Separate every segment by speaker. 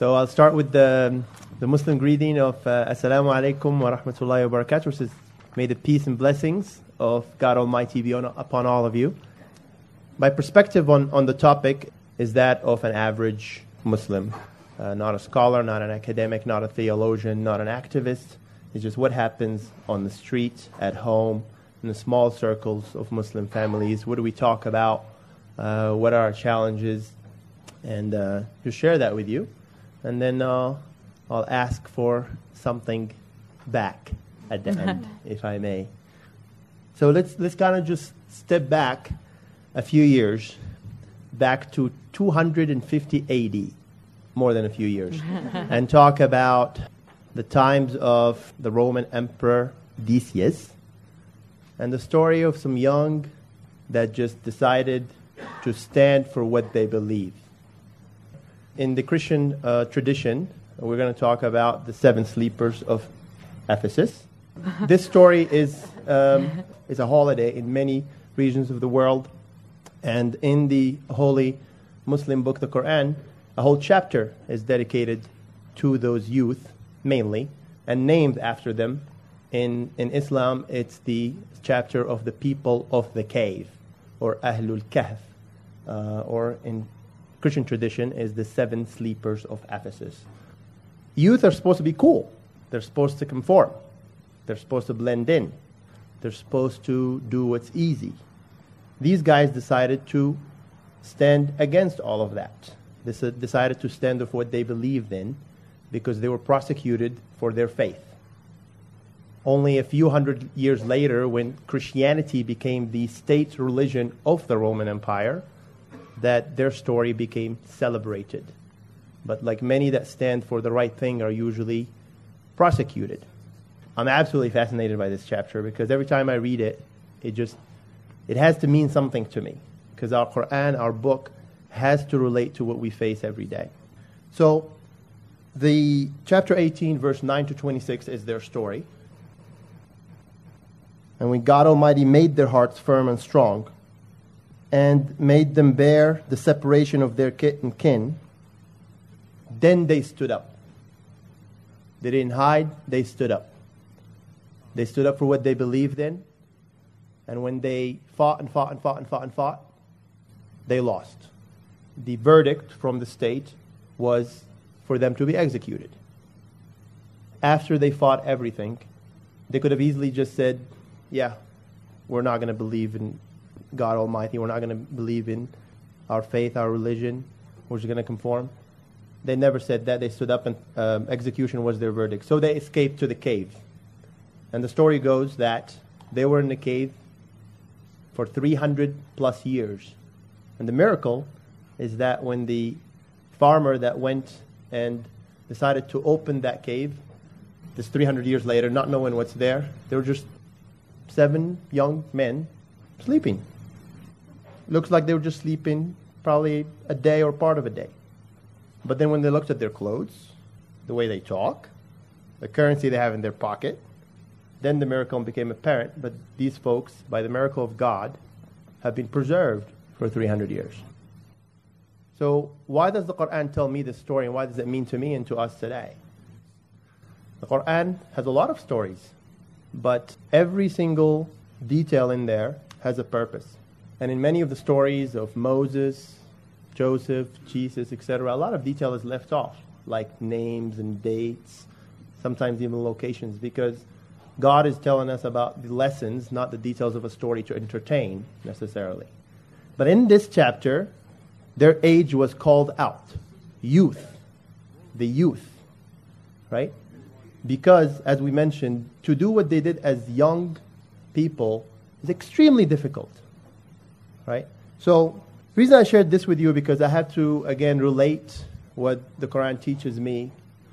Speaker 1: So I'll start with the, the Muslim greeting of uh, Assalamu alaikum wa rahmatullahi wa barakatuh, which is may the peace and blessings of God Almighty be on, upon all of you. My perspective on, on the topic is that of an average Muslim, uh, not a scholar, not an academic, not a theologian, not an activist. It's just what happens on the street, at home, in the small circles of Muslim families. What do we talk about? Uh, what are our challenges? And uh, just share that with you. And then uh, I'll ask for something back at the end, if I may. So let's, let's kind of just step back a few years, back to 250 AD, more than a few years, and talk about the times of the Roman Emperor Decius and the story of some young that just decided to stand for what they believe. In the Christian uh, tradition, we're going to talk about the seven sleepers of Ephesus. this story is, um, is a holiday in many regions of the world. And in the holy Muslim book, the Quran, a whole chapter is dedicated to those youth, mainly, and named after them. In, in Islam, it's the chapter of the people of the cave, or Ahlul Kahf, uh, or in Christian tradition is the seven sleepers of Ephesus. Youth are supposed to be cool. They're supposed to conform. They're supposed to blend in. They're supposed to do what's easy. These guys decided to stand against all of that. They decided to stand for what they believed in because they were prosecuted for their faith. Only a few hundred years later, when Christianity became the state religion of the Roman Empire, that their story became celebrated. But like many that stand for the right thing are usually prosecuted. I'm absolutely fascinated by this chapter because every time I read it, it just it has to mean something to me because our Quran, our book, has to relate to what we face every day. So, the chapter 18, verse 9 to 26 is their story. And when God Almighty made their hearts firm and strong, and made them bear the separation of their and kin, then they stood up. They didn't hide, they stood up. They stood up for what they believed in. And when they fought and fought and fought and fought and fought, they lost. The verdict from the state was for them to be executed. After they fought everything, they could have easily just said, Yeah, we're not going to believe in God Almighty. We're not going to believe in our faith, our religion. We're just going to conform. They never said that. They stood up and um, execution was their verdict. So they escaped to the cave. And the story goes that they were in the cave for 300 plus years. And the miracle is that when the farmer that went and decided to open that cave, this 300 years later, not knowing what's there, there were just seven young men sleeping. Looks like they were just sleeping probably a day or part of a day. But then when they looked at their clothes, the way they talk, the currency they have in their pocket, then the miracle became apparent. But these folks, by the miracle of God, have been preserved for 300 years. So, why does the Quran tell me this story and why does it mean to me and to us today? The Quran has a lot of stories, but every single detail in there has a purpose. And in many of the stories of Moses, Joseph, Jesus, etc., a lot of detail is left off, like names and dates, sometimes even locations, because God is telling us about the lessons, not the details of a story to entertain necessarily. But in this chapter, their age was called out youth, the youth, right? Because, as we mentioned, to do what they did as young people is extremely difficult right? So the reason I shared this with you because I have to, again, relate what the Quran teaches me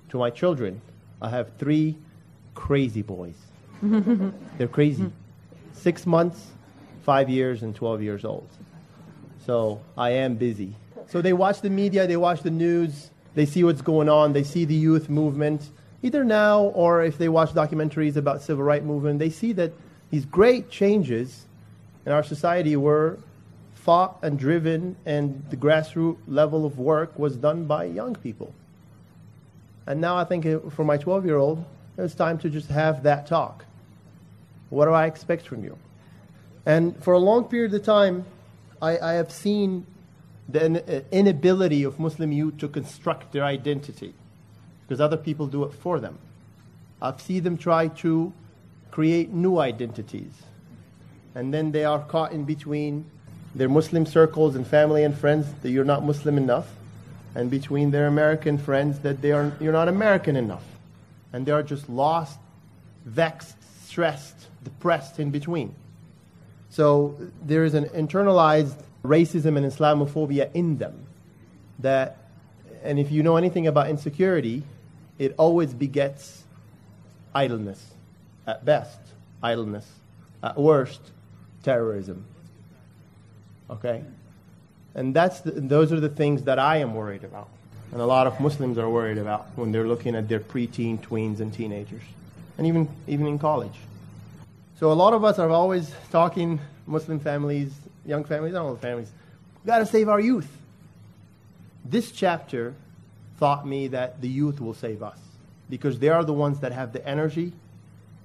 Speaker 1: to my children. I have three crazy boys. They're crazy. Six months, five years, and 12 years old. So I am busy. So they watch the media, they watch the news, they see what's going on, they see the youth movement, either now or if they watch documentaries about civil rights movement, they see that these great changes in our society were fought and driven, and the grassroots level of work was done by young people. And now I think for my 12 year old, it's time to just have that talk. What do I expect from you? And for a long period of time, I, I have seen the uh, inability of Muslim youth to construct their identity because other people do it for them. I've seen them try to create new identities. And then they are caught in between their Muslim circles and family and friends that you're not Muslim enough, and between their American friends that they are, you're not American enough. And they are just lost, vexed, stressed, depressed in between. So there is an internalized racism and Islamophobia in them that, and if you know anything about insecurity, it always begets idleness, at best, idleness, at worst, terrorism. Okay? And that's the, those are the things that I am worried about. And a lot of Muslims are worried about when they're looking at their preteen, tweens, and teenagers, and even, even in college. So a lot of us are always talking Muslim families, young families, all families. We got to save our youth. This chapter taught me that the youth will save us because they are the ones that have the energy.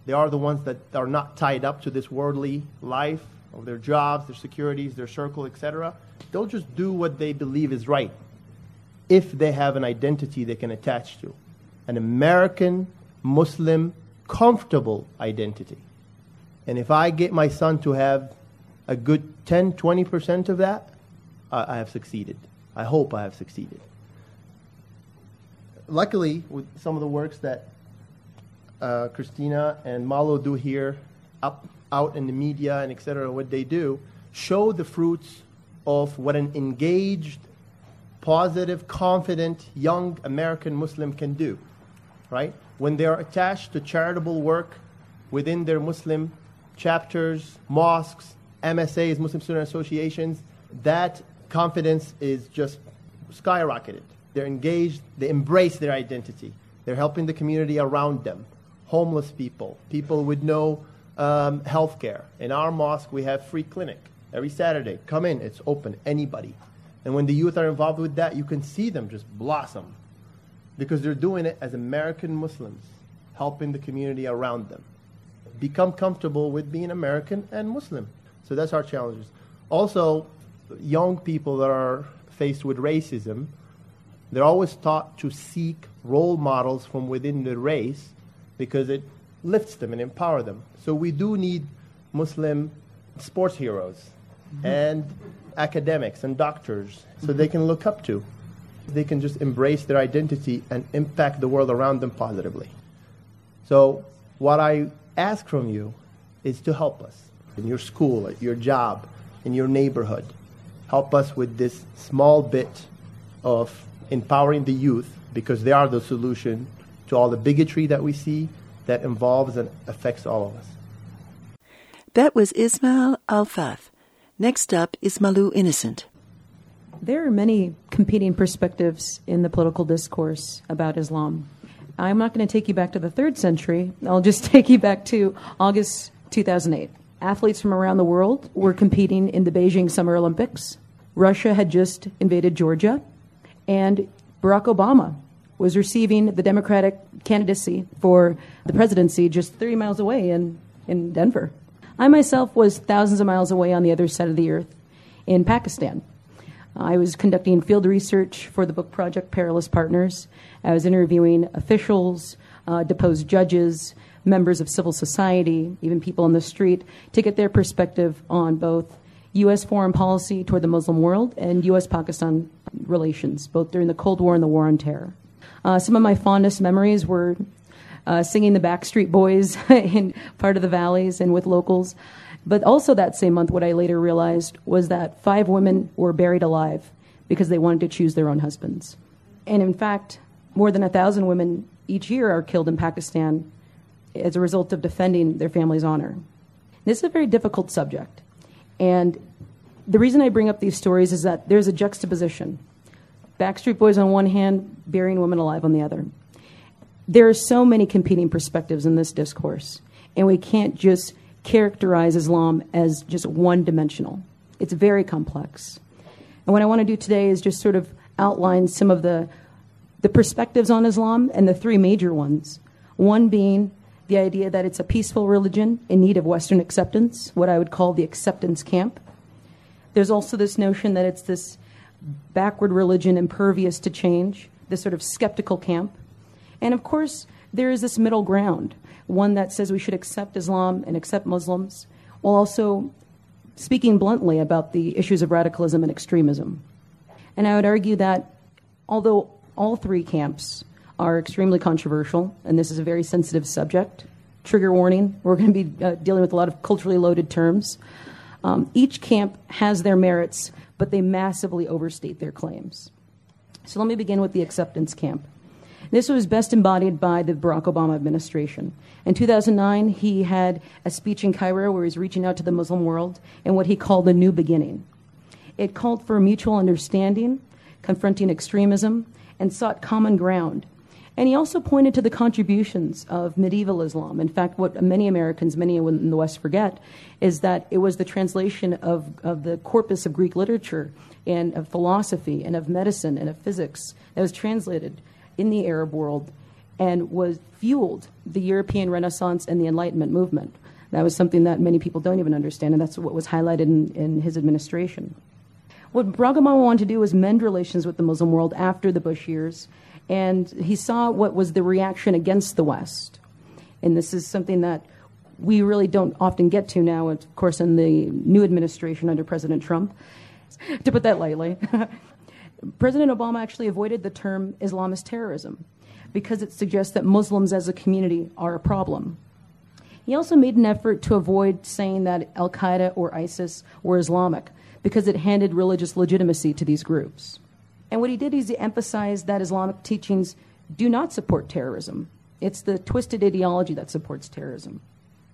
Speaker 1: They are the ones that are not tied up to this worldly life of their jobs, their securities, their circle, etc. They'll just do what they believe is right if they have an identity they can attach to. An American, Muslim, comfortable identity. And if I get my son to have a good 10, 20% of that, I, have succeeded. I hope I have succeeded. Luckily, with some of the works that uh, Christina and Malou do here, up, out in the media and etc., what they do, show the fruits of what an engaged, positive, confident, young American Muslim can do, right? When they are attached to charitable work within their Muslim chapters, mosques, MSAs, Muslim Student Associations, that confidence is just skyrocketed. They're engaged, they embrace their identity. They're helping the community around them. Homeless people, people with no um, health care. In our mosque, we have free clinic every Saturday. Come in, it's open, anybody. And when the youth are involved with that, you can see them just blossom because they're doing it as American Muslims, helping the community around them. Become comfortable with being American and Muslim. So that's our challenges. Also, young people that are faced with racism, they're always taught to seek role models from within the race because it lifts them and empower them. So we do need Muslim sports heroes mm-hmm. and academics and doctors so they can look up to. They can just embrace their identity and impact the world around them positively. So what I ask from you is to help us in your school, at your job, in your neighborhood. Help us with this small bit of empowering the youth because they are the solution to all the bigotry that we see that involves and affects all of us.
Speaker 2: That was Ismail Elfath. Next up is Malou Innocent.
Speaker 3: There are many competing perspectives in the political discourse about Islam. I'm not going to take you back to the third century. I'll just take you back to August 2008. Athletes from around the world were competing in the Beijing Summer Olympics. Russia had just invaded Georgia, and Barack Obama was receiving the Democratic candidacy for the presidency just 30 miles away in, in Denver. I myself was thousands of miles away on the other side of the earth in Pakistan. I was conducting field research for the book project Perilous Partners. I was interviewing officials, uh, deposed judges, members of civil society, even people on the street, to get their perspective on both U.S. foreign policy toward the Muslim world and U.S. Pakistan relations, both during the Cold War and the War on Terror. Uh, some of my fondest memories were uh, singing the Backstreet Boys in part of the valleys and with locals. But also that same month, what I later realized was that five women were buried alive because they wanted to choose their own husbands. And in fact, more than a thousand women each year are killed in Pakistan as a result of defending their family's honor. This is a very difficult subject. And the reason I bring up these stories is that there's a juxtaposition. Backstreet Boys on one hand, burying women alive on the other. There are so many competing perspectives in this discourse, and we can't just characterize Islam as just one dimensional. It's very complex. And what I want to do today is just sort of outline some of the the perspectives on Islam and the three major ones. One being the idea that it's a peaceful religion in need of Western acceptance, what I would call the acceptance camp. There's also this notion that it's this backward religion impervious to change, this sort of skeptical camp. And of course, there is this middle ground, one that says we should accept Islam and accept Muslims, while also speaking bluntly about the issues of radicalism and extremism. And I would argue that although all three camps are extremely controversial, and this is a very sensitive subject, trigger warning, we're going to be uh, dealing with a lot of culturally loaded terms. Um, each camp has their merits, but they massively overstate their claims. So let me begin with the acceptance camp. This was best embodied by the Barack Obama administration. In 2009, he had a speech in Cairo where he was reaching out to the Muslim world in what he called a new beginning. It called for mutual understanding, confronting extremism, and sought common ground. And he also pointed to the contributions of medieval Islam. In fact, what many Americans, many in the West forget, is that it was the translation of, of the corpus of Greek literature and of philosophy and of medicine and of physics that was translated in the Arab world and was fueled the European Renaissance and the Enlightenment movement. That was something that many people don't even understand, and that's what was highlighted in, in his administration. What Barack Obama wanted to do was mend relations with the Muslim world after the Bush years, and he saw what was the reaction against the West. And this is something that we really don't often get to now, of course, in the new administration under President Trump, to put that lightly. President Obama actually avoided the term Islamist terrorism because it suggests that Muslims as a community are a problem. He also made an effort to avoid saying that Al Qaeda or ISIS were Islamic because it handed religious legitimacy to these groups. And what he did is he emphasized that Islamic teachings do not support terrorism. It's the twisted ideology that supports terrorism.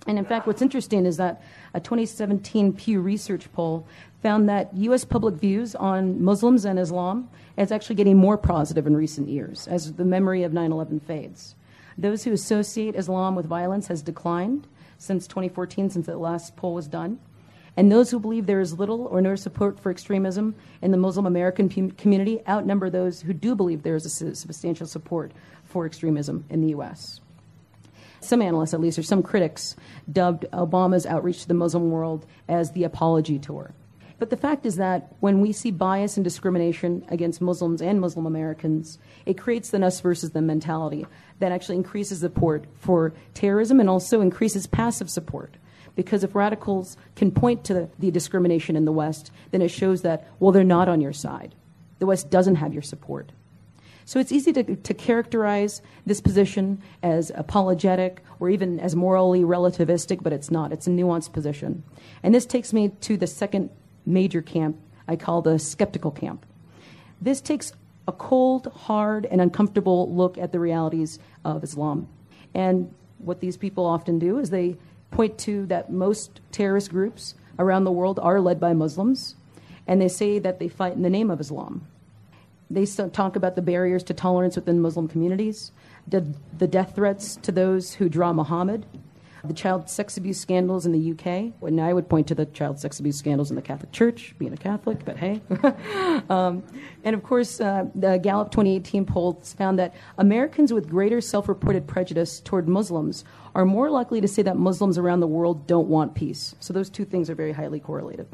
Speaker 3: And in fact, what's interesting is that a 2017 Pew Research poll found that U.S. public views on Muslims and Islam is actually getting more positive in recent years as the memory of 9 11 fades. Those who associate Islam with violence has declined since 2014, since the last poll was done. And those who believe there is little or no support for extremism in the Muslim American community outnumber those who do believe there is a substantial support for extremism in the U.S some analysts at least, or some critics, dubbed Obama's outreach to the Muslim world as the apology tour. But the fact is that when we see bias and discrimination against Muslims and Muslim Americans, it creates the us versus them mentality that actually increases support for terrorism and also increases passive support. Because if radicals can point to the, discrimination in the West, then it shows that, well, they're not on your side. The West doesn't have your support. So it's easy to, to characterize this position as apologetic or even as morally relativistic, but it's not. It's a nuanced position. And this takes me to the second major camp I call the skeptical camp. This takes a cold, hard, and uncomfortable look at the realities of Islam. And what these people often do is they point to that most terrorist groups around the world are led by Muslims, and they say that they fight in the name of Islam. They talk about the barriers to tolerance within Muslim communities, the, the death threats to those who draw Muhammad, the child sex abuse scandals in the UK. And I would point to the child sex abuse scandals in the Catholic Church, being a Catholic, but hey. um, and of course, uh, the Gallup 2018 polls found that Americans with greater self reported prejudice toward Muslims are more likely to say that Muslims around the world don't want peace. So those two things are very highly correlated.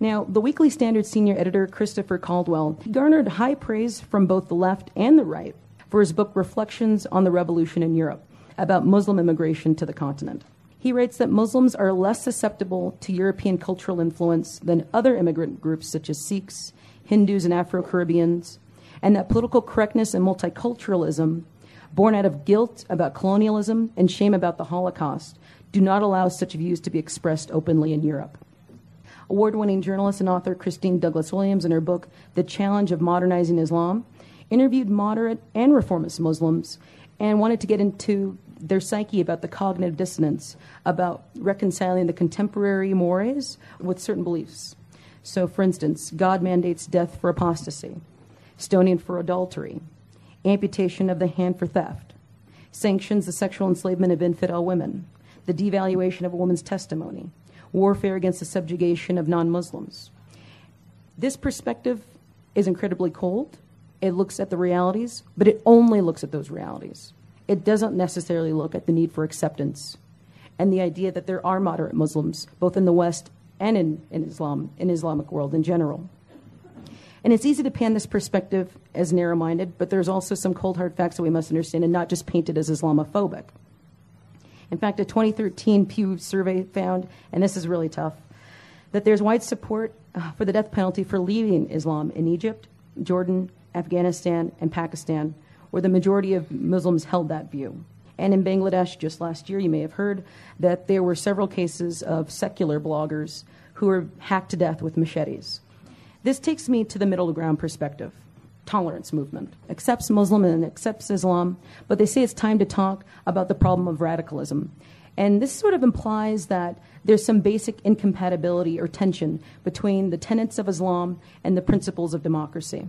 Speaker 3: Now, the Weekly Standard senior editor, Christopher Caldwell, garnered high praise from both the left and the right for his book Reflections on the Revolution in Europe about Muslim immigration to the continent. He writes that Muslims are less susceptible to European cultural influence than other immigrant groups such as Sikhs, Hindus, and Afro Caribbeans, and that political correctness and multiculturalism, born out of guilt about colonialism and shame about the Holocaust, do not allow such views to be expressed openly in Europe. Award winning journalist and author Christine Douglass-Williams, in her book, The Challenge of Modernizing Islam, interviewed moderate and reformist Muslims and wanted to get into their psyche about the cognitive dissonance, about reconciling the contemporary mores with certain beliefs. So, for instance, God mandates death for apostasy, stoning for adultery, amputation of the hand for theft, sanctions the sexual enslavement of infidel women, the devaluation of a woman's testimony, warfare against the subjugation of non Muslims. This perspective is incredibly cold, It looks at the realities, but it only looks at those realities. It doesn't necessarily look at the need for acceptance and the idea that there are moderate Muslims, both in the West and in, in Islam, in Islamic world in general. And it's easy to pan this perspective as narrow minded, but there's also some cold hard facts that we must understand and not just paint it as Islamophobic. In fact, a 2013 Pew survey found, and this is really tough, that there's wide support uh, for the death penalty for leaving Islam in Egypt, Jordan, Afghanistan, and Pakistan, where the majority of Muslims held that view. And in Bangladesh, just last year, you may have heard that there were several cases of secular bloggers who were hacked to death with machetes. This takes me to the middle ground perspective tolerance movement accepts Muslim and accepts Islam, but they say it's time to talk about the problem of radicalism. And this sort of implies that there's some basic incompatibility or tension between the tenets of Islam and the principles of democracy.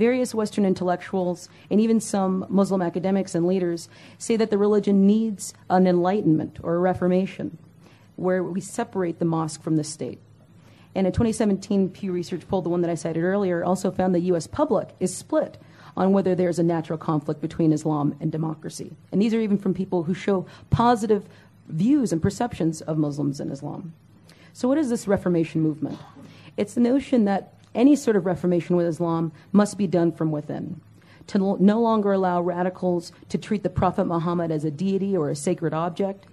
Speaker 3: Various Western intellectuals and even some Muslim academics and leaders say that the religion needs an enlightenment or a reformation where we separate the mosque from the state. And a 2017 Pew Research poll, the one that I cited earlier, also found the U.S. public is split on whether there's a natural conflict between Islam and democracy. And these are even from people who show positive views and perceptions of Muslims and Islam. So, what is this Reformation movement? It's the notion that any sort of reformation with Islam must be done from within. To no longer allow radicals to treat the Prophet Muhammad as a deity or a sacred object,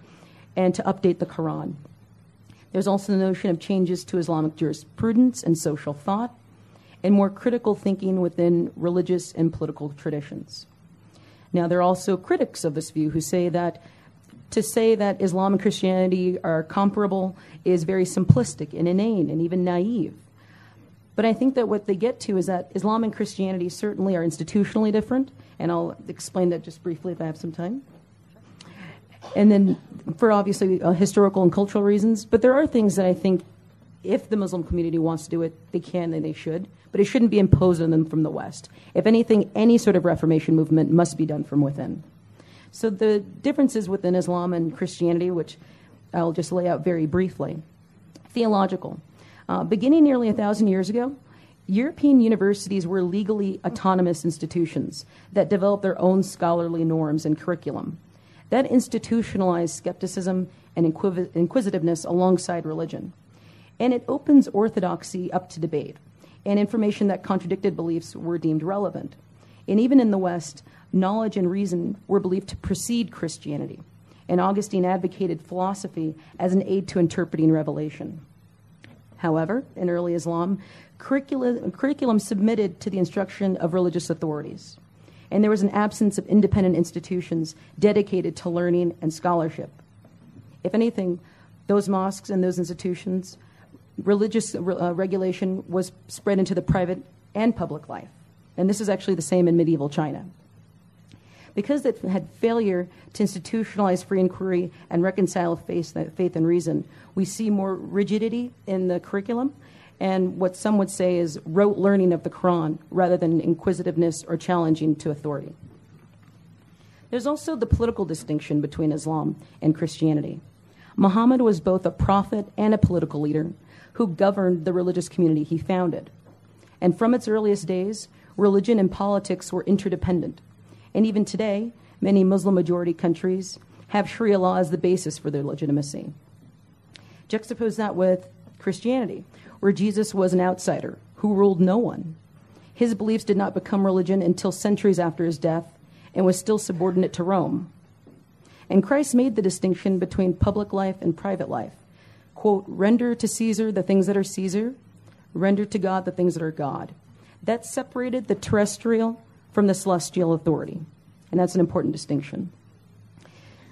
Speaker 3: and to update the Quran. There's also the notion of changes to Islamic jurisprudence and social thought, and more critical thinking within religious and political traditions. Now, there are also critics of this view who say that to say that Islam and Christianity are comparable is very simplistic and inane and even naive. But I think that what they get to is that Islam and Christianity certainly are institutionally different, and I'll explain that just briefly if I have some time and then for obviously uh, historical and cultural reasons. But there are things that I think, if the Muslim community wants to do it, they can and they should. But it shouldn't be imposed on them from the West. If anything, any sort of Reformation movement must be done from within. So the differences within Islam and Christianity, which I'll just lay out very briefly, theological. Uh, beginning nearly a thousand years ago, European universities were legally autonomous institutions that developed their own scholarly norms and curriculum. That institutionalized skepticism and inquisitiveness alongside religion. And it opens orthodoxy up to debate, and information that contradicted beliefs were deemed relevant. And even in the West, knowledge and reason were believed to precede Christianity. And Augustine advocated philosophy as an aid to interpreting revelation. However, in early Islam, curriculum, curriculum submitted to the instruction of religious authorities and there was an absence of independent institutions dedicated to learning and scholarship. If anything, those mosques and those institutions, religious uh, regulation was spread into the private and public life. And this is actually the same in medieval China. Because it had failure to institutionalize free inquiry and reconcile faith, faith and reason, we see more rigidity in the curriculum and what some would say is rote learning of the Quran rather than inquisitiveness or challenging to authority. There's also the political distinction between Islam and Christianity. Muhammad was both a prophet and a political leader who governed the religious community he founded. And from its earliest days, religion and politics were interdependent. And even today, many Muslim majority countries have Sharia law as the basis for their legitimacy. Juxtapose that with Christianity, where Jesus was an outsider who ruled no one. His beliefs did not become religion until centuries after his death and was still subordinate to Rome. And Christ made the distinction between public life and private life. Quote, render to Caesar the things that are Caesar, render to God the things that are God. That separated the terrestrial from the celestial authority. And that's an important distinction.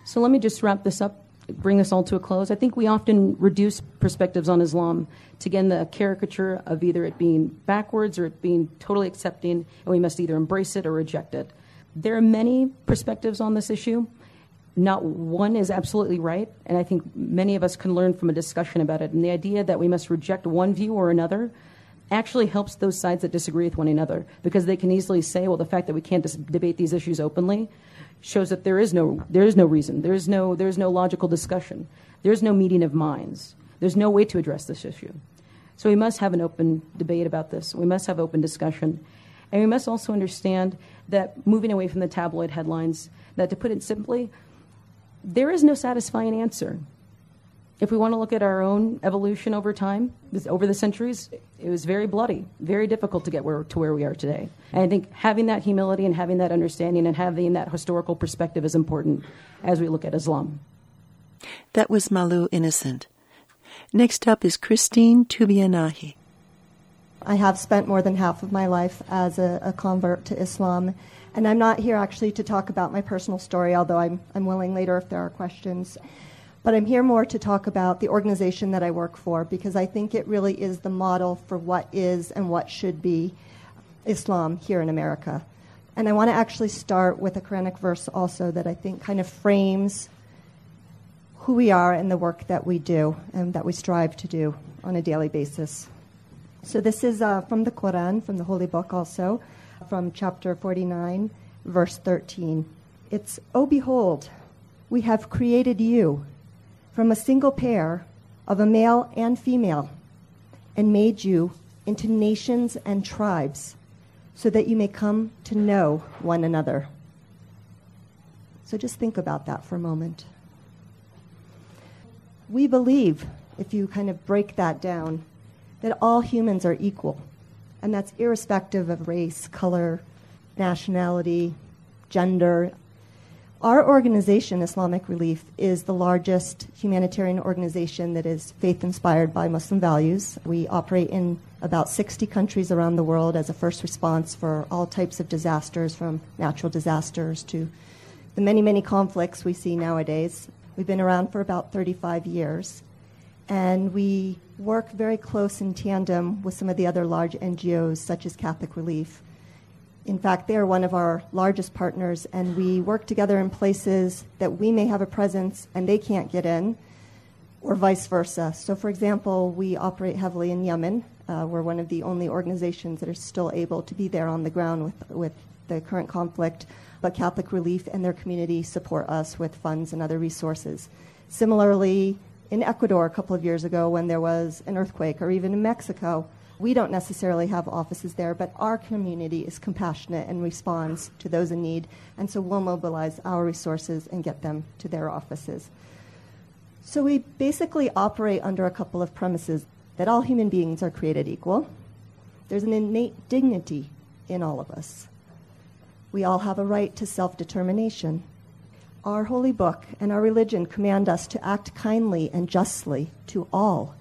Speaker 3: So let me just wrap this up bring this all to a close. I think we often reduce perspectives on Islam to again the caricature of either it being backwards or it being totally accepting, and we must either embrace it or reject it. There are many perspectives on this issue. Not one is absolutely right, and I think many of us can learn from a discussion about it. And the idea that we must reject one view or another actually helps those sides that disagree with one another because they can easily say, well, the fact that we can't dis- debate these issues openly shows that there is no there is no reason there is no there is no logical discussion there is no meeting of minds there's no way to address this issue so we must have an open debate about this we must have open discussion And we must also understand that moving away from the tabloid headlines, that to put it simply, there is no satisfying answer. If we want to look at our own evolution over time, over the centuries, it was very bloody, very difficult to get where, to where we are today. And I think having that humility and having that understanding and having that historical perspective is important as we look at Islam.
Speaker 2: That was Malou Innocent. Next up is Christine Tobias-Nahi.
Speaker 4: I have spent more than half of my life as a, a, convert to Islam, and I'm not here actually to talk about my personal story, although I'm, I'm willing later if there are questions. But I'm here more to talk about the organization that I work for because I think it really is the model for what is and what should be Islam here in America. And I want to actually start with a Quranic verse also that I think kind of frames who we are and the work that we do and that we strive to do on a daily basis. So this is uh, from the Quran, from the Holy Book also, from chapter 49, verse 13. It's, Oh, behold, we have created you from a single pair of a male and female and made you into nations and tribes so that you may come to know one another. So just think about that for a moment. We believe, if you kind of break that down, that all humans are equal, and that's irrespective of race, color, nationality, gender, our organization, Islamic Relief, is the largest humanitarian organization that is faith inspired by Muslim values. We operate in about 60 countries around the world as a first response for all types of disasters, from natural disasters to the many, many conflicts we see nowadays. We've been around for about 35 years. And we work very close in tandem with some of the other large NGOs, such as Catholic Relief, in fact, they are one of our largest partners, and we work together in places that we may have a presence and they can't get in, or vice versa. So, for example, we operate heavily in Yemen. Uh, we're one of the only organizations that are still able to be there on the ground with, with the current conflict, but Catholic Relief and their community support us with funds and other resources. Similarly, in Ecuador a couple of years ago, when there was an earthquake, or even in Mexico, we don't necessarily have offices there, but our community is compassionate and responds to those in need, and so we'll mobilize our resources and get them to their offices. So we basically operate under a couple of premises that all human beings are created equal. There's an innate dignity in all of us. We all have a right to self determination. Our holy book and our religion command us to act kindly and justly to all,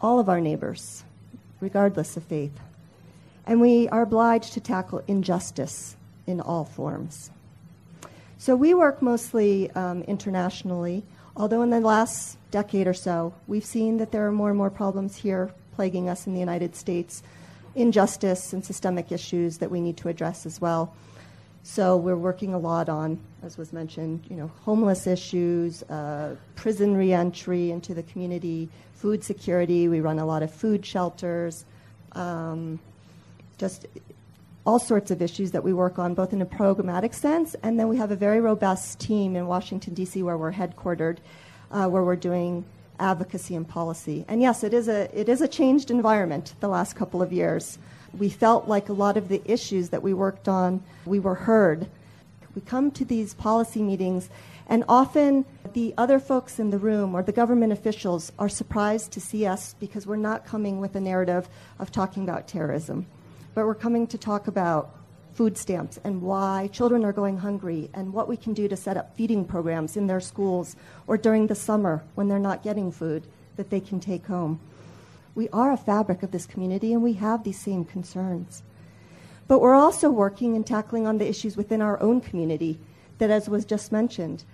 Speaker 4: all of our neighbors, regardless of faith. And we are obliged to tackle injustice in all forms. So we work mostly um, internationally, although in the last decade or so, we've seen that there are more and more problems here plaguing us in the United States, injustice and systemic issues that we need to address as well. So we're working a lot on, as was mentioned, you know, homeless issues, uh, prison reentry into the community, food security. We run a lot of food shelters, um, just all sorts of issues that we work on, both in a programmatic sense, and then we have a very robust team in Washington, D.C., where we're headquartered, uh, where we're doing advocacy and policy. And yes, it is, a, it is a changed environment the last couple of years. We felt like a lot of the issues that we worked on, we were heard. We come to these policy meetings and often the other folks in the room or the government officials are surprised to see us because we're not coming with a narrative of talking about terrorism, but we're coming to talk about food stamps and why children are going hungry and what we can do to set up feeding programs in their schools or during the summer when they're not getting food that they can take home. We are a fabric of this community and we have these same concerns. But we're also working and tackling on the issues within our own community that, as was just mentioned,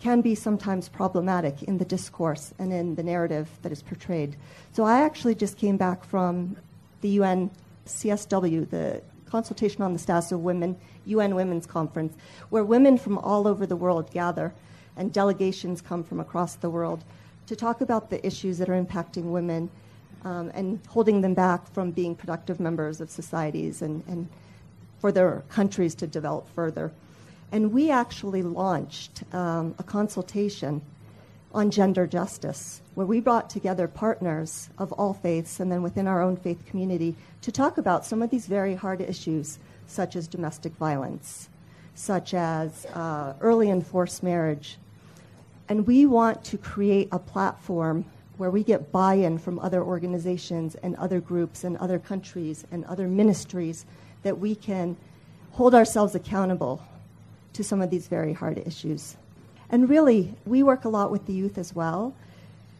Speaker 4: can be sometimes problematic in the discourse and in the narrative that is portrayed. So I actually just came back from the UN CSW, the Consultation on the Status of Women, UN Women's Conference, where women from all over the world gather and delegations come from across the world to talk about the issues that are impacting women um, and holding them back from being productive members of societies and, and for their countries to develop further. And we actually launched um, a consultation on gender justice, where we brought together partners of all faiths and then within our own faith community to talk about some of these very hard issues, such as domestic violence, such as uh, early and forced marriage. And we want to create a platform where we get buy in from other organizations and other groups and other countries and other ministries that we can hold ourselves accountable to some of these very hard issues. And really, we work a lot with the youth as well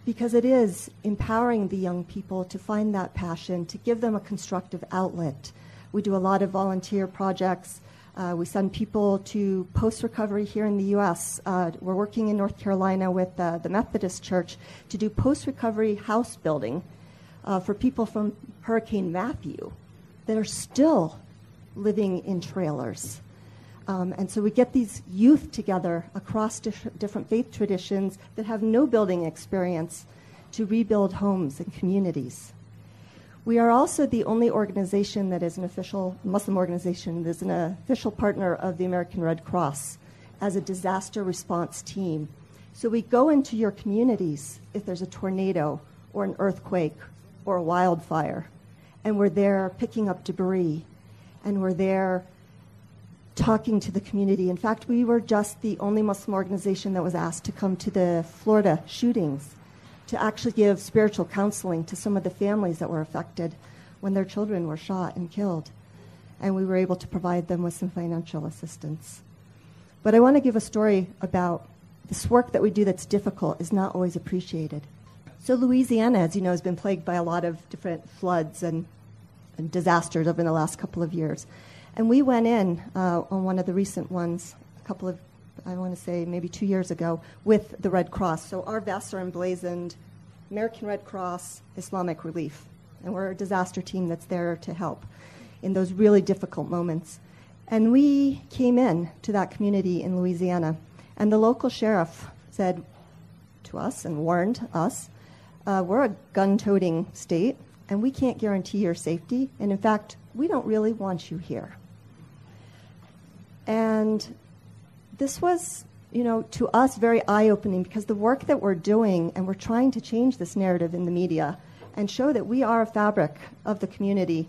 Speaker 4: because it is empowering the young people to find that passion, to give them a constructive outlet. We do a lot of volunteer projects. Uh, we send people to post recovery here in the U.S. Uh, we're working in North Carolina with uh, the Methodist Church to do post recovery house building uh, for people from Hurricane Matthew that are still living in trailers. Um, and so we get these youth together across different faith traditions that have no building experience to rebuild homes and communities. We are also the only organization that is an official Muslim organization that is an official partner of the American Red Cross as a disaster response team. So we go into your communities if there's a tornado or an earthquake or a wildfire, and we're there picking up debris, and we're there talking to the community. In fact, we were just the only Muslim organization that was asked to come to the Florida shootings to actually give spiritual counseling to some of the families that were affected when their children were shot and killed. And we were able to provide them with some financial assistance. But I want to give a story about this work that we do that's difficult is not always appreciated. So, Louisiana, as you know, has been plagued by a lot of different floods and, and disasters over the last couple of years. And we went in uh, on one of the recent ones, a couple of, I want to say maybe two years ago, with the Red Cross. So our vests are emblazoned American Red Cross, Islamic Relief. And we're a disaster team that's there to help in those really difficult moments. And we came in to that community in Louisiana, and the local sheriff said to us and warned us uh, we're a gun toting state, and we can't guarantee your safety. And in fact, we don't really want you here. And this was, you know, to us very eye opening because the work that we're doing and we're trying to change this narrative in the media and show that we are a fabric of the community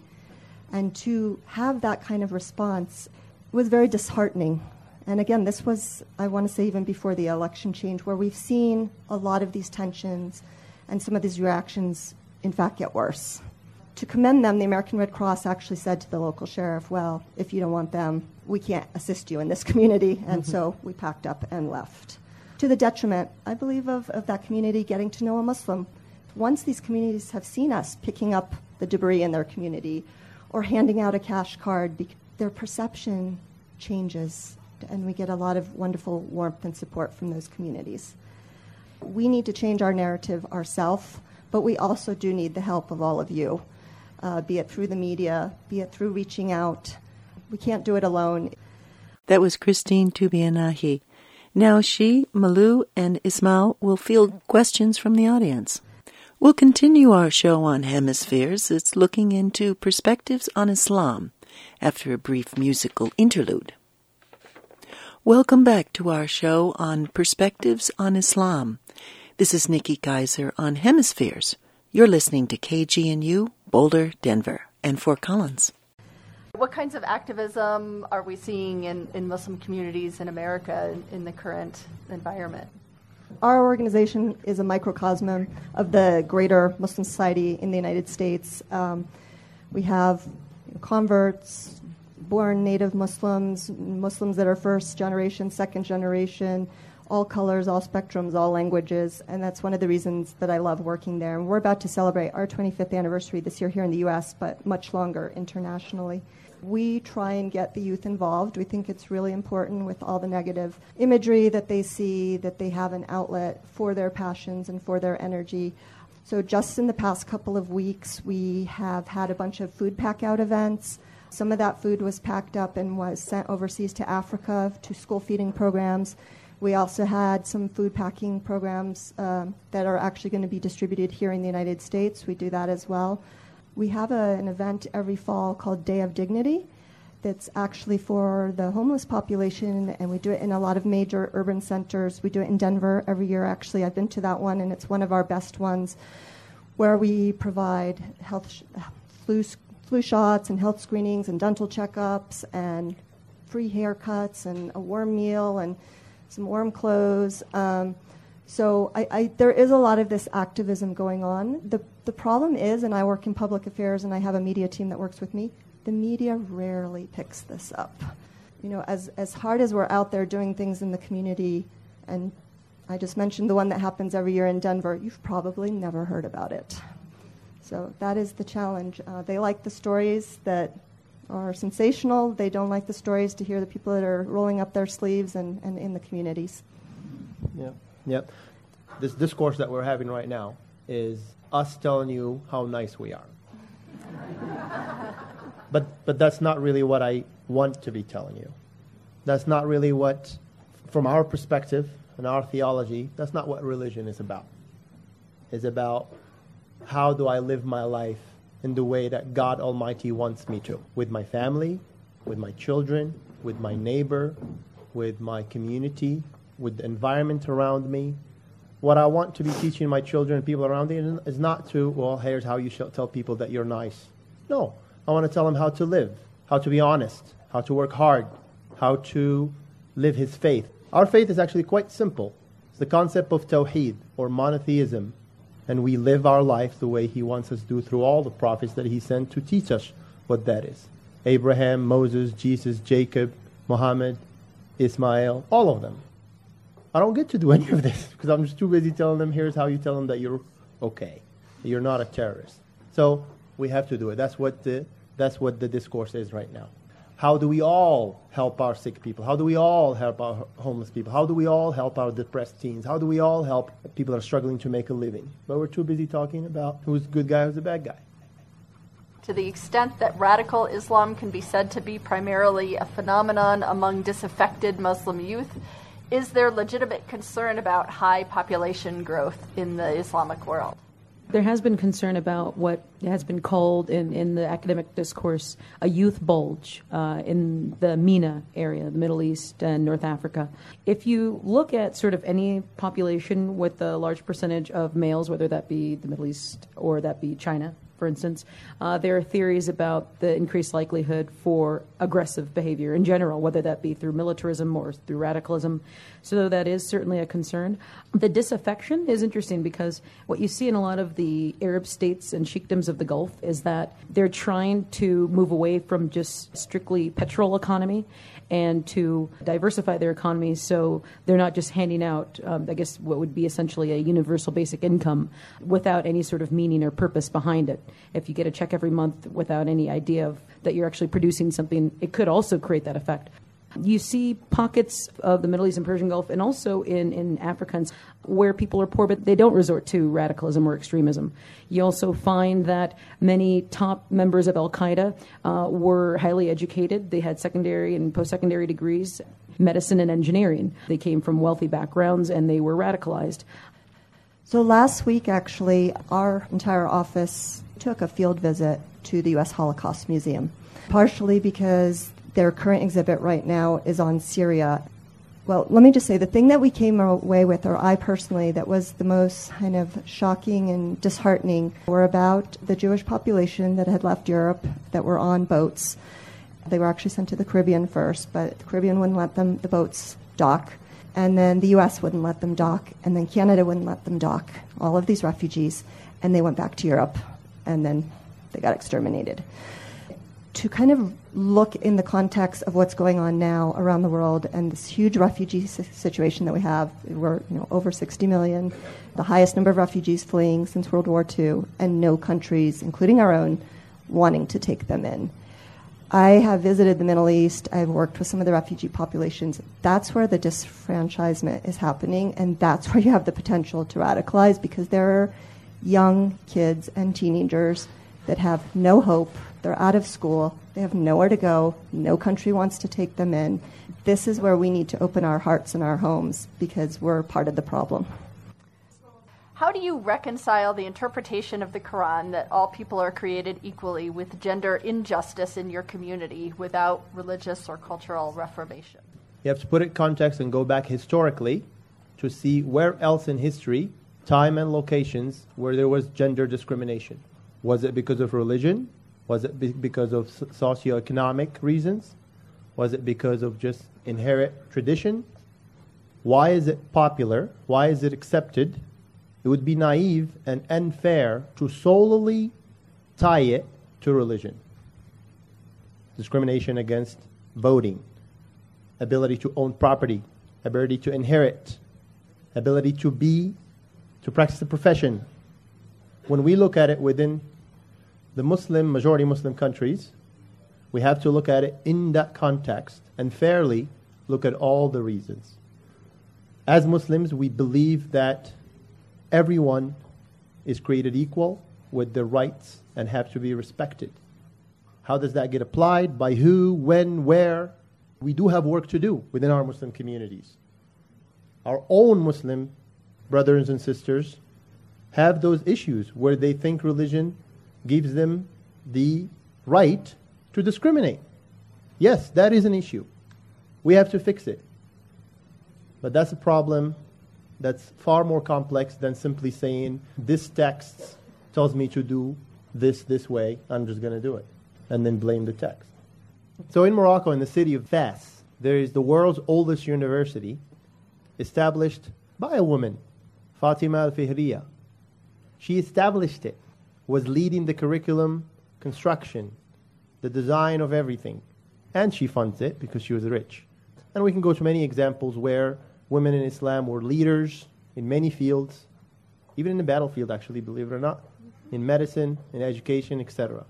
Speaker 4: and to have that kind of response was very disheartening. And again, this was, I want to say, even before the election change, where we've seen a lot of these tensions and some of these reactions, in fact, get worse to commend them, the American Red Cross actually said to the local sheriff, Well, if you don't want them, we can't assist you in this community. And mm-hmm. so we packed up and left. To the detriment, I believe, of, of that community getting to know a Muslim. Once these communities have seen us picking up the debris in their community or handing out a cash card, their perception changes, and we get a lot of wonderful warmth and support from those communities. We need to change our narrative ourselves, but we also do need the help of all of you uh, be it through the media, be it through reaching out. We can't do it alone.
Speaker 2: That was Christine Tobias-Nahi. Now she, Malou, and Ismail will field questions from the audience. We'll continue our show on hemispheres. It's looking into perspectives on Islam after a brief musical interlude. Welcome back to our show on Perspectives on Islam. This is Nikki Kayser on Hemispheres. You're listening to KGNU Boulder, Denver, and Fort Collins.
Speaker 5: What kinds of activism are we seeing in, in Muslim communities in America in, in the current environment?
Speaker 4: Our organization is a microcosm of the greater Muslim society in the United States. Um, we have converts, born native Muslims, Muslims that are first generation, second generation, all colors, all spectrums, all languages, and that's one of the reasons that I love working there. And we're about to celebrate our 25th anniversary this year here in the U.S., but much longer internationally. We try and get the youth involved. We think it's really important with all the negative imagery that they see, that they have an outlet for their passions and for their energy. So, just in the past couple of weeks, we have had a bunch of food pack out events. Some of that food was packed up and was sent overseas to Africa to school feeding programs. We also had some food packing programs um, that are actually going to be distributed here in the United States. We do that as well. We have a, an event every fall called Day of Dignity that's actually for the homeless population, and we do it in a lot of major urban centers. We do it in Denver every year, actually. I've been to that one, and it's one of our best ones where we provide health sh- flu, flu shots and health screenings and dental checkups and free haircuts and a warm meal and some warm clothes. Um, so I, I, there is a lot of this activism going on. The, the problem is, and I work in public affairs and I have a media team that works with me, the media rarely picks this up. You know, as, as hard as we're out there doing things in the community, and I just mentioned the one that happens every year in Denver, you've probably never heard about it. So that is the challenge. Uh, they like the stories that are sensational. They don't like the stories to hear the people that are rolling up their sleeves and, and in the communities.
Speaker 1: Yep. Yep. This discourse that we're having right now is us telling you how nice we are. but but that's not really what I want to be telling you. That's not really what from our perspective and our theology, that's not what religion is about. It's about how do I live my life in the way that God Almighty wants me to, with my family, with my children, with my neighbor, with my community, with the environment around me. What I want to be teaching my children and people around me is not to, well, here's how you tell people that you're nice. No, I want to tell them how to live, how to be honest, how to work hard, how to live his faith. Our faith is actually quite simple. It's the concept of tawheed, or monotheism, and we live our life the way he wants us to do through all the prophets that he sent to teach us what that is. Abraham, Moses, Jesus, Jacob, Muhammad, Ismail, all of them. I don't get to do any of this because I'm just too busy telling them, here's how you tell them that you're okay. You're not a terrorist. So we have to do it. That's what the, that's what the discourse is right now. How do we all help our sick people? How do we all help our homeless people? How do we all help our depressed teens? How do we all help people that are struggling to make a living? But we're too busy talking about who's a good guy, who's a bad guy.
Speaker 5: To the extent that radical Islam can be said to be primarily a phenomenon among disaffected Muslim youth, is there legitimate concern about high population growth in the Islamic world?
Speaker 3: There has been concern about what has been called in, in the academic discourse a youth bulge uh, in the MENA area, the Middle East and North Africa. If you look at sort of any population with a large percentage of males, whether that be the Middle East or that be China, for instance, uh, there are theories about the increased likelihood for aggressive behavior in general, whether that be through militarism or through radicalism. So that is certainly a concern. The disaffection is interesting because what you see in a lot of the Arab states and sheikdoms of the Gulf is that they're trying to move away from just strictly petrol economy and to diversify their economies so they're not just handing out, um, I guess, what would be essentially a universal basic income without any sort of meaning or purpose behind it. If you get a check every month without any idea of that you're actually producing something, it could also create that effect. You see pockets of the Middle East and Persian Gulf and also in, in Africans where people are poor, but they don't resort to radicalism or extremism. You also find that many top members of Al Qaeda uh, were highly educated. They had secondary and post secondary degrees, medicine and engineering. They came from wealthy backgrounds and they were radicalized.
Speaker 4: So last week, actually, our entire office took a field visit to the U.S. Holocaust Museum, partially because their current exhibit right now is on Syria. Well, let me just say the thing that we came away with, or I personally, that was the most kind of shocking and disheartening, were about the Jewish population that had left Europe that were on boats. They were actually sent to the Caribbean first, but the Caribbean wouldn't let them, the boats dock. And then the U.S. wouldn't let them dock, and then Canada wouldn't let them dock, all of these refugees, and they went back to Europe, and then they got exterminated to kind of look in the context of what's going on now around the world and this huge refugee situation that we have. We're you know, over 60 million, the highest number of refugees fleeing since World War II, and no countries, including our own, wanting to take them in. I have visited the Middle East. I've worked with some of the refugee populations. That's where the disfranchisement is happening, and that's where you have the potential to radicalize because there are young kids and teenagers that have no hope they're out of school. They have nowhere to go. No country wants to take them in. This is where we need to open our hearts and our homes because we're part of the problem.
Speaker 5: How do you reconcile the interpretation of the Quran that all people are created equally with gender injustice in your community without religious or cultural reformation?
Speaker 1: You have to put it in context and go back historically to see where else in history, time and locations, where there was gender discrimination. Was it because of religion? Was it be- because of socioeconomic reasons? Was it because of just inherent tradition? Why is it popular? Why is it accepted? It would be naive and unfair to solely tie it to religion. Discrimination against voting, ability to own property, ability to inherit, ability to be, to practice a profession. When we look at it within the Muslim, majority Muslim countries, we have to look at it in that context and fairly look at all the reasons. As Muslims, we believe that everyone is created equal with their rights and have to be respected. How does that get applied? By who, when, where? We do have work to do within our Muslim communities. Our own Muslim brothers and sisters have those issues where they think religion gives them the right to discriminate. Yes, that is an issue. We have to fix it. But that's a problem that's far more complex than simply saying, this text tells me to do this this way, I'm just going to do it, and then blame the text. So in Morocco, in the city of Fes, there is the world's oldest university established by a woman, Fatima al Fihriya. She established it, was leading the curriculum construction, the design of everything. And she funds it because she was rich. And we can go to many examples where women in Islam were leaders in many fields, even in the battlefield, actually, believe it or not, in medicine, in education, etc.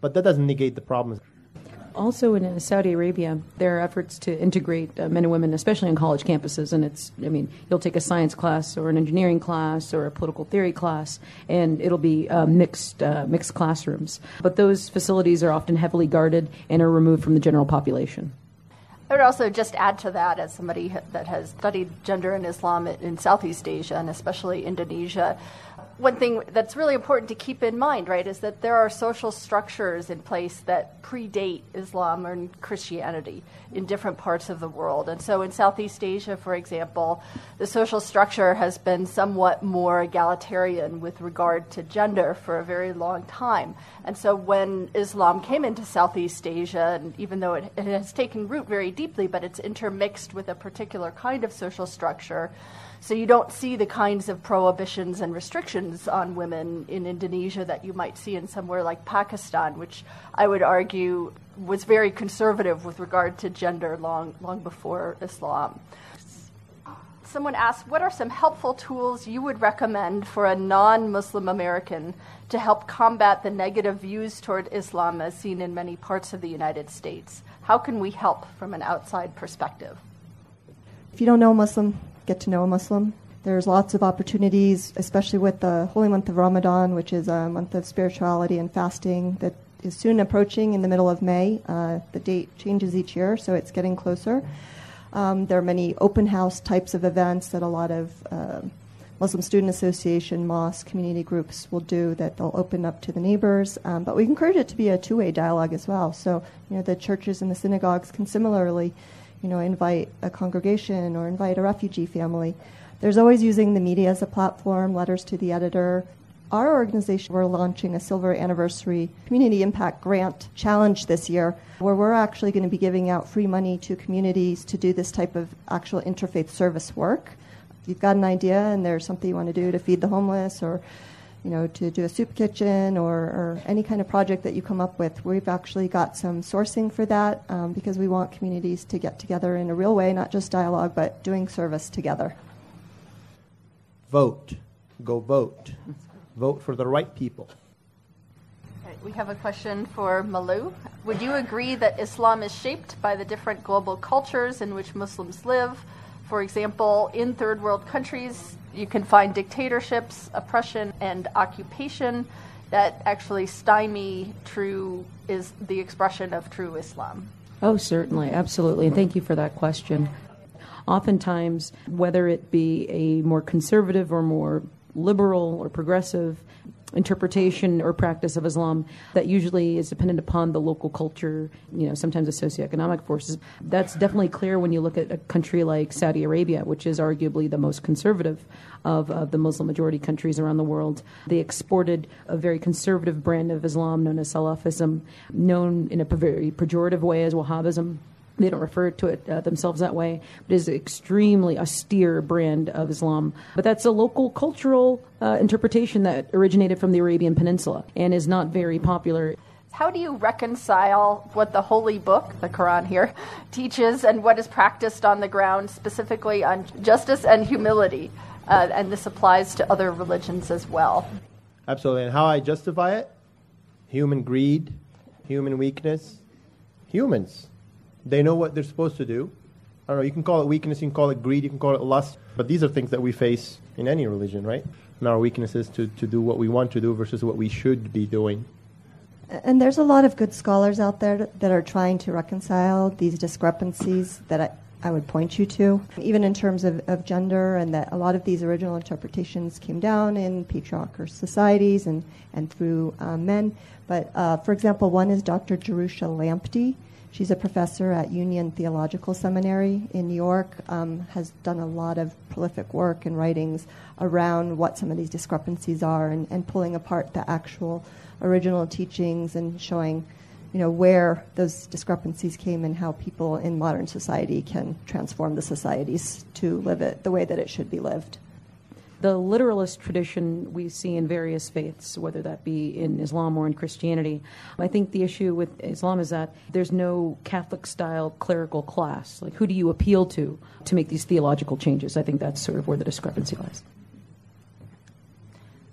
Speaker 1: But that doesn't negate the problems.
Speaker 3: Also, in Saudi Arabia, there are efforts to integrate uh, men and women, especially on college campuses. And it's, I mean, you'll take a science class or an engineering class or a political theory class, and it'll be uh, mixed, uh, mixed classrooms. But those facilities are often heavily guarded and are removed from the general population.
Speaker 5: I would also just add to that, as somebody that has studied gender and Islam in Southeast Asia and especially Indonesia, one thing that's really important to keep in mind, right, is that there are social structures in place that predate Islam and Christianity in different parts of the world. And so in Southeast Asia, for example, the social structure has been somewhat more egalitarian with regard to gender for a very long time. And so when Islam came into Southeast Asia, and even though it, it has taken root very deeply, but it's intermixed with a particular kind of social structure, so you don't see the kinds of prohibitions and restrictions on women in Indonesia that you might see in somewhere like Pakistan, which I would argue was very conservative with regard to gender long, long before Islam. Someone asked, What are some helpful tools you would recommend for a non Muslim American to help combat the negative views toward Islam as seen in many parts of the United States? How can we help from an outside perspective?
Speaker 4: If you don't know Muslim, get to know a Muslim. There's lots of opportunities, especially with the holy month of Ramadan, which is a month of spirituality and fasting that is soon approaching in the middle of May. Uh, the date changes each year, so it's getting closer. Um, there are many open house types of events that a lot of uh, Muslim Student Association, mosque, community groups will do that they'll open up to the neighbors. Um, but we encourage it to be a two-way dialogue as well. So, you know, the churches and the synagogues can similarly, you know, invite a congregation or invite a refugee family. There's always using the media as a platform, letters to the editor, our organization, we're launching a silver anniversary community impact grant challenge this year where we're actually going to be giving out free money to communities to do this type of actual interfaith service work. If you've got an idea and there's something you want to do to feed the homeless or you know, to do a soup kitchen or, or any kind of project that you come up with. We've actually got some sourcing for that um, because we want communities to get together in a real way, not just dialogue, but doing service together.
Speaker 1: Vote. Go vote vote for the right people.
Speaker 5: we have a question for Malou. Would you agree that Islam is shaped by the different global cultures in which Muslims live? For example, in third world countries, you can find dictatorships, oppression, and occupation that actually stymie true is the expression of true Islam.
Speaker 3: Oh, certainly, absolutely. And thank you for that question. Oftentimes, whether it be a more conservative or more liberal or progressive interpretation or practice of Islam that usually is dependent upon the local culture, you know, sometimes the socioeconomic forces. That's definitely clear when you look at a country like Saudi Arabia, which is arguably the most conservative of, of the Muslim majority countries around the world. They exported a very conservative brand of Islam known as Salafism, known in a very pejorative way as Wahhabism. They don't refer to it uh, themselves that way, but it is an extremely austere brand of Islam. But that's a local cultural uh, interpretation that originated from the Arabian Peninsula and is not very popular.
Speaker 5: How do you reconcile what the holy book, the Quran here, teaches and what is practiced on the ground, specifically on justice and humility? Uh, and this applies to other religions as well.
Speaker 1: Absolutely. And how I justify it? Human greed, human weakness, humans. They know what they're supposed to do. I don't know, you can call it weakness, you can call it greed, you can call it lust, but these are things that we face in any religion, right? And our weaknesses to, to do what we want to do versus what we should be doing.
Speaker 4: And there's a lot of good scholars out there that are trying to reconcile these discrepancies that I, I would point you to, even in terms of, of gender, and that a lot of these original interpretations came down in patriarchal societies and, and through uh, men. But uh, for example, one is Dr. Jerusha Lamptey. She's a professor at Union Theological Seminary in New York, um, has done a lot of prolific work and writings around what some of these discrepancies are and, and pulling apart the actual original teachings and showing you know where those discrepancies came and how people in modern society can transform the societies to live it the way that it should be lived
Speaker 3: the literalist tradition we see in various faiths, whether that be in Islam or in Christianity. I think the issue with Islam is that there's no Catholic style clerical class. Like, who do you appeal to to make these theological changes? I think that's sort of where the discrepancy lies.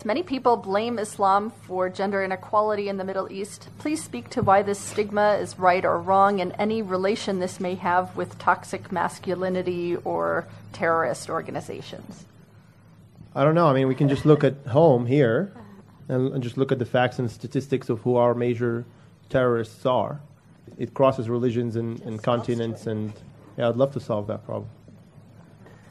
Speaker 5: Many people blame Islam for gender inequality in the Middle East. Please speak to why this stigma is right or wrong and any relation this may have with toxic masculinity or terrorist organizations.
Speaker 1: I don't know. I mean, we can just look at home here and, and just look at the facts and statistics of who our major terrorists are. It crosses religions and, and continents, and yeah, I'd love to solve that problem.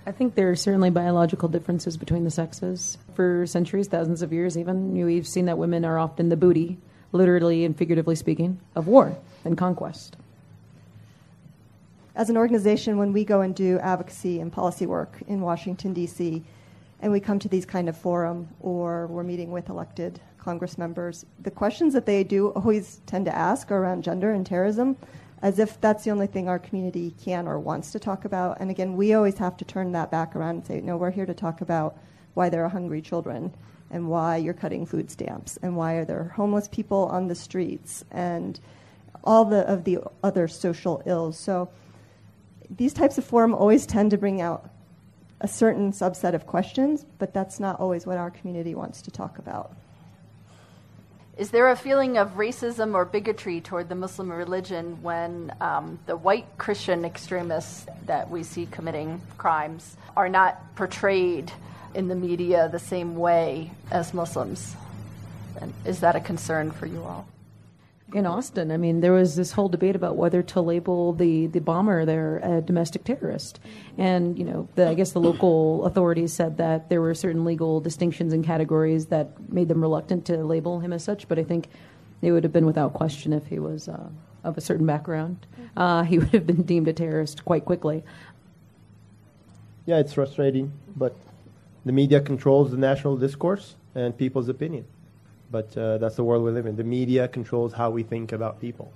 Speaker 3: I think there are certainly biological differences between the sexes. For centuries, thousands of years, even, we've seen that women are often the booty, literally and figuratively speaking, of war and conquest.
Speaker 4: As an organization, when we go and do advocacy and policy work in Washington, D.C., and we come to these kind of forum or we're meeting with elected Congress members, the questions that they do always tend to ask are around gender and terrorism, as if that's the only thing our community can or wants to talk about. And again, we always have to turn that back around and say, no, we're here to talk about why there are hungry children and why you're cutting food stamps and why are there homeless people on the streets and all the of the other social ills. So these types of forum always tend to bring out a certain subset of questions, but that's not always what our community wants to talk about.
Speaker 5: Is there a feeling of racism or bigotry toward the Muslim religion when um, the white Christian extremists that we see committing crimes are not portrayed in the media the same way as Muslims? And is that a concern for you all?
Speaker 3: In Austin. I mean, there was this whole debate about whether to label the, the bomber there a domestic terrorist. And, you know, the, I guess the local authorities said that there were certain legal distinctions and categories that made them reluctant to label him as such. But I think it would have been without question if he was uh, of a certain background. Uh, he would have been deemed a terrorist quite quickly.
Speaker 1: Yeah, it's frustrating, but the media controls the national discourse and people's opinion. But uh, that's the world we live in. The media controls how we think about people.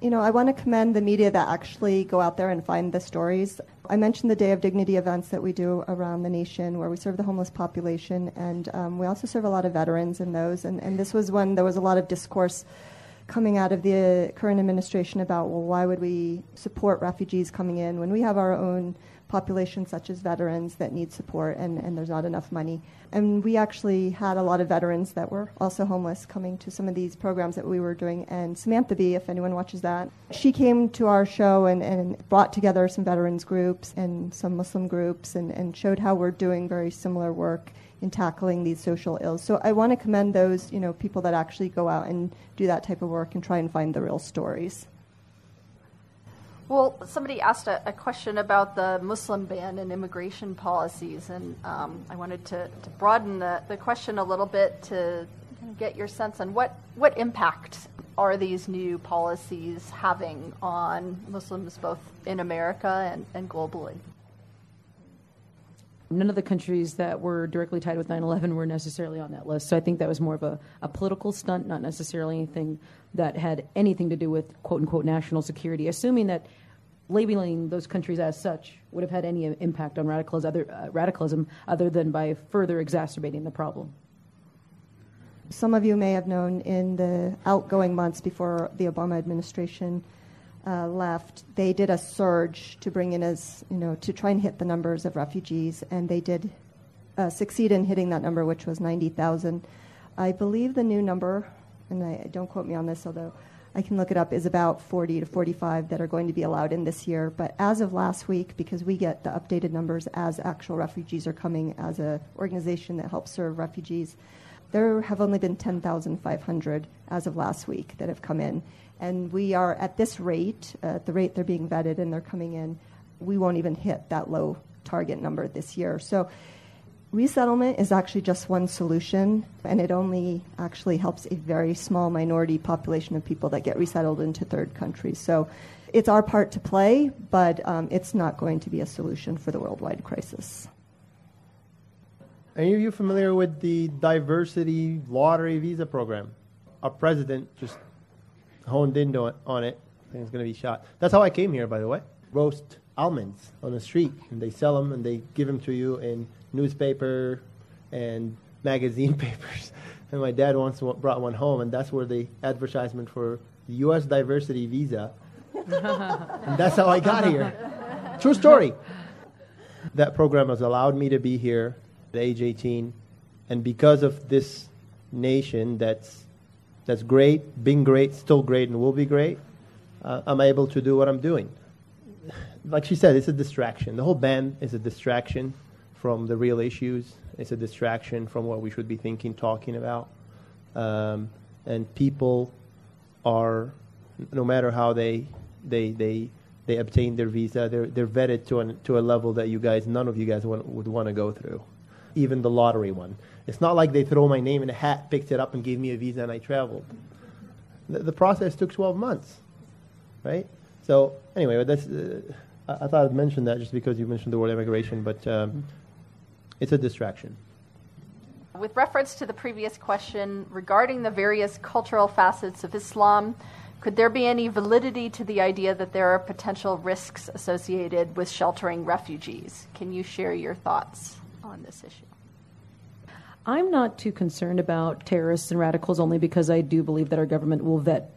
Speaker 4: You know, I want to commend the media that actually go out there and find the stories. I mentioned the Day of Dignity events that we do around the nation where we serve the homeless population, and um, we also serve a lot of veterans in those. And, and this was when there was a lot of discourse coming out of the current administration about, well, why would we support refugees coming in when we have our own populations such as veterans that need support and, and there's not enough money. And we actually had a lot of veterans that were also homeless coming to some of these programs that we were doing. And Samantha Bee, if anyone watches that, she came to our show and, and brought together some veterans groups and some Muslim groups and, and showed how we're doing very similar work in tackling these social ills. So I want to commend those, you know, people that actually go out and do that type of work and try and find the real stories.
Speaker 5: Well, somebody asked a, a, question about the Muslim ban and immigration policies, and um, I wanted to, to broaden the, the question a little bit to get your sense on what, what impact are these new policies having on Muslims both in America and, and globally?
Speaker 3: None of the countries that were directly tied with 9 11 were necessarily on that list. So I think that was more of a, a political stunt, not necessarily anything that had anything to do with quote unquote national security, assuming that labeling those countries as such would have had any impact on other, uh, radicalism other than by further exacerbating the problem.
Speaker 4: Some of you may have known in the outgoing months before the Obama administration uh, left, they did a surge to bring in as, you know, to try and hit the numbers of refugees, and they did uh, succeed in hitting that number, which was 90,000. I believe the new number and I, don't quote me on this, although I can look it up, is about 40 to 45 that are going to be allowed in this year. But as of last week, because we get the updated numbers as actual refugees are coming as an organization that helps serve refugees, there have only been 10,500 as of last week that have come in. And we are at this rate, uh, at the rate they're being vetted and they're coming in, we won't even hit that low target number this year. So Resettlement is actually just one solution, and it only actually helps a very small minority population of people that get resettled into third countries. So it's our part to play, but um, it's not going to be a solution for the worldwide crisis.
Speaker 1: Are you familiar with the diversity lottery visa program? Our president just honed in on it. I think it's going to be shot. That's how I came here, by the way. Roast almonds on the street, and they sell them and they give them to you in newspaper and magazine papers. And my dad once brought one home, and that's where the advertisement for the U.S. diversity visa. and that's how I got here. True story. That program has allowed me to be here at age 18, and because of this nation that's that's great, being great, still great, and will be great, uh, I'm able to do what I'm doing. Like she said, it's a distraction. The whole band is a distraction from the real issues. It's a distraction from what we should be thinking, talking about. Um, and people are, no matter how they they they they obtain their visa, they're they're vetted to an, to a level that you guys, none of you guys want, would want to go through. Even the lottery one. It's not like they throw my name in a hat, picked it up, and gave me a visa, and I traveled. The, the process took 12 months, right? So anyway, that's. Uh, I, I, thought I'd mention that just because you mentioned the word immigration, but. Um, it's a distraction.
Speaker 5: With reference to the previous question regarding the various cultural facets of Islam, could there be any validity to the idea that there are potential risks associated with sheltering refugees? Can you share your thoughts on this issue?
Speaker 3: I'm not too concerned about terrorists and radicals only because I do believe that our government will vet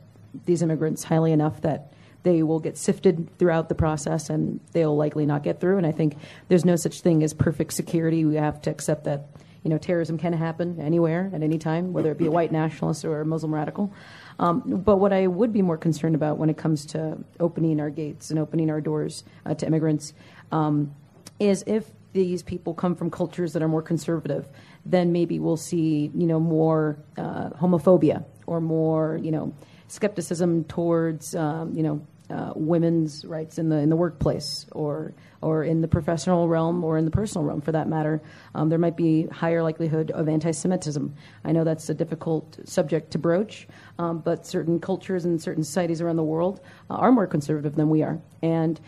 Speaker 3: these immigrants highly enough that they will get sifted throughout the process and they'll likely not get through. And I think there's no such thing as perfect security. We have to accept that you know terrorism can happen anywhere at any time, whether it be a white nationalist or a Muslim radical. Um, but what I would be more concerned about when it comes to opening our gates and opening our doors uh, to immigrants um, is if these people come from cultures that are more conservative, then maybe we'll see you know more uh, homophobia or more you know skepticism towards um, you know uh, women's rights in the in the workplace or or in the professional realm or in the personal realm for that matter. Um, there might be higher likelihood of anti-Semitism. I know that's a difficult subject to broach, um, but certain cultures and certain societies around the world uh, are more conservative than we are, and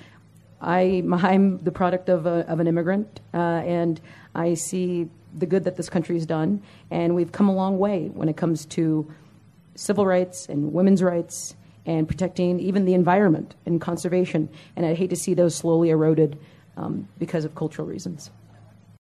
Speaker 3: I, I'm the product of, a, of an immigrant, uh, and I see the good that this country has done, and we've come a long way when it comes to civil rights and women's rights and protecting even the environment and conservation. And I'd hate to see those slowly eroded um, because of cultural reasons.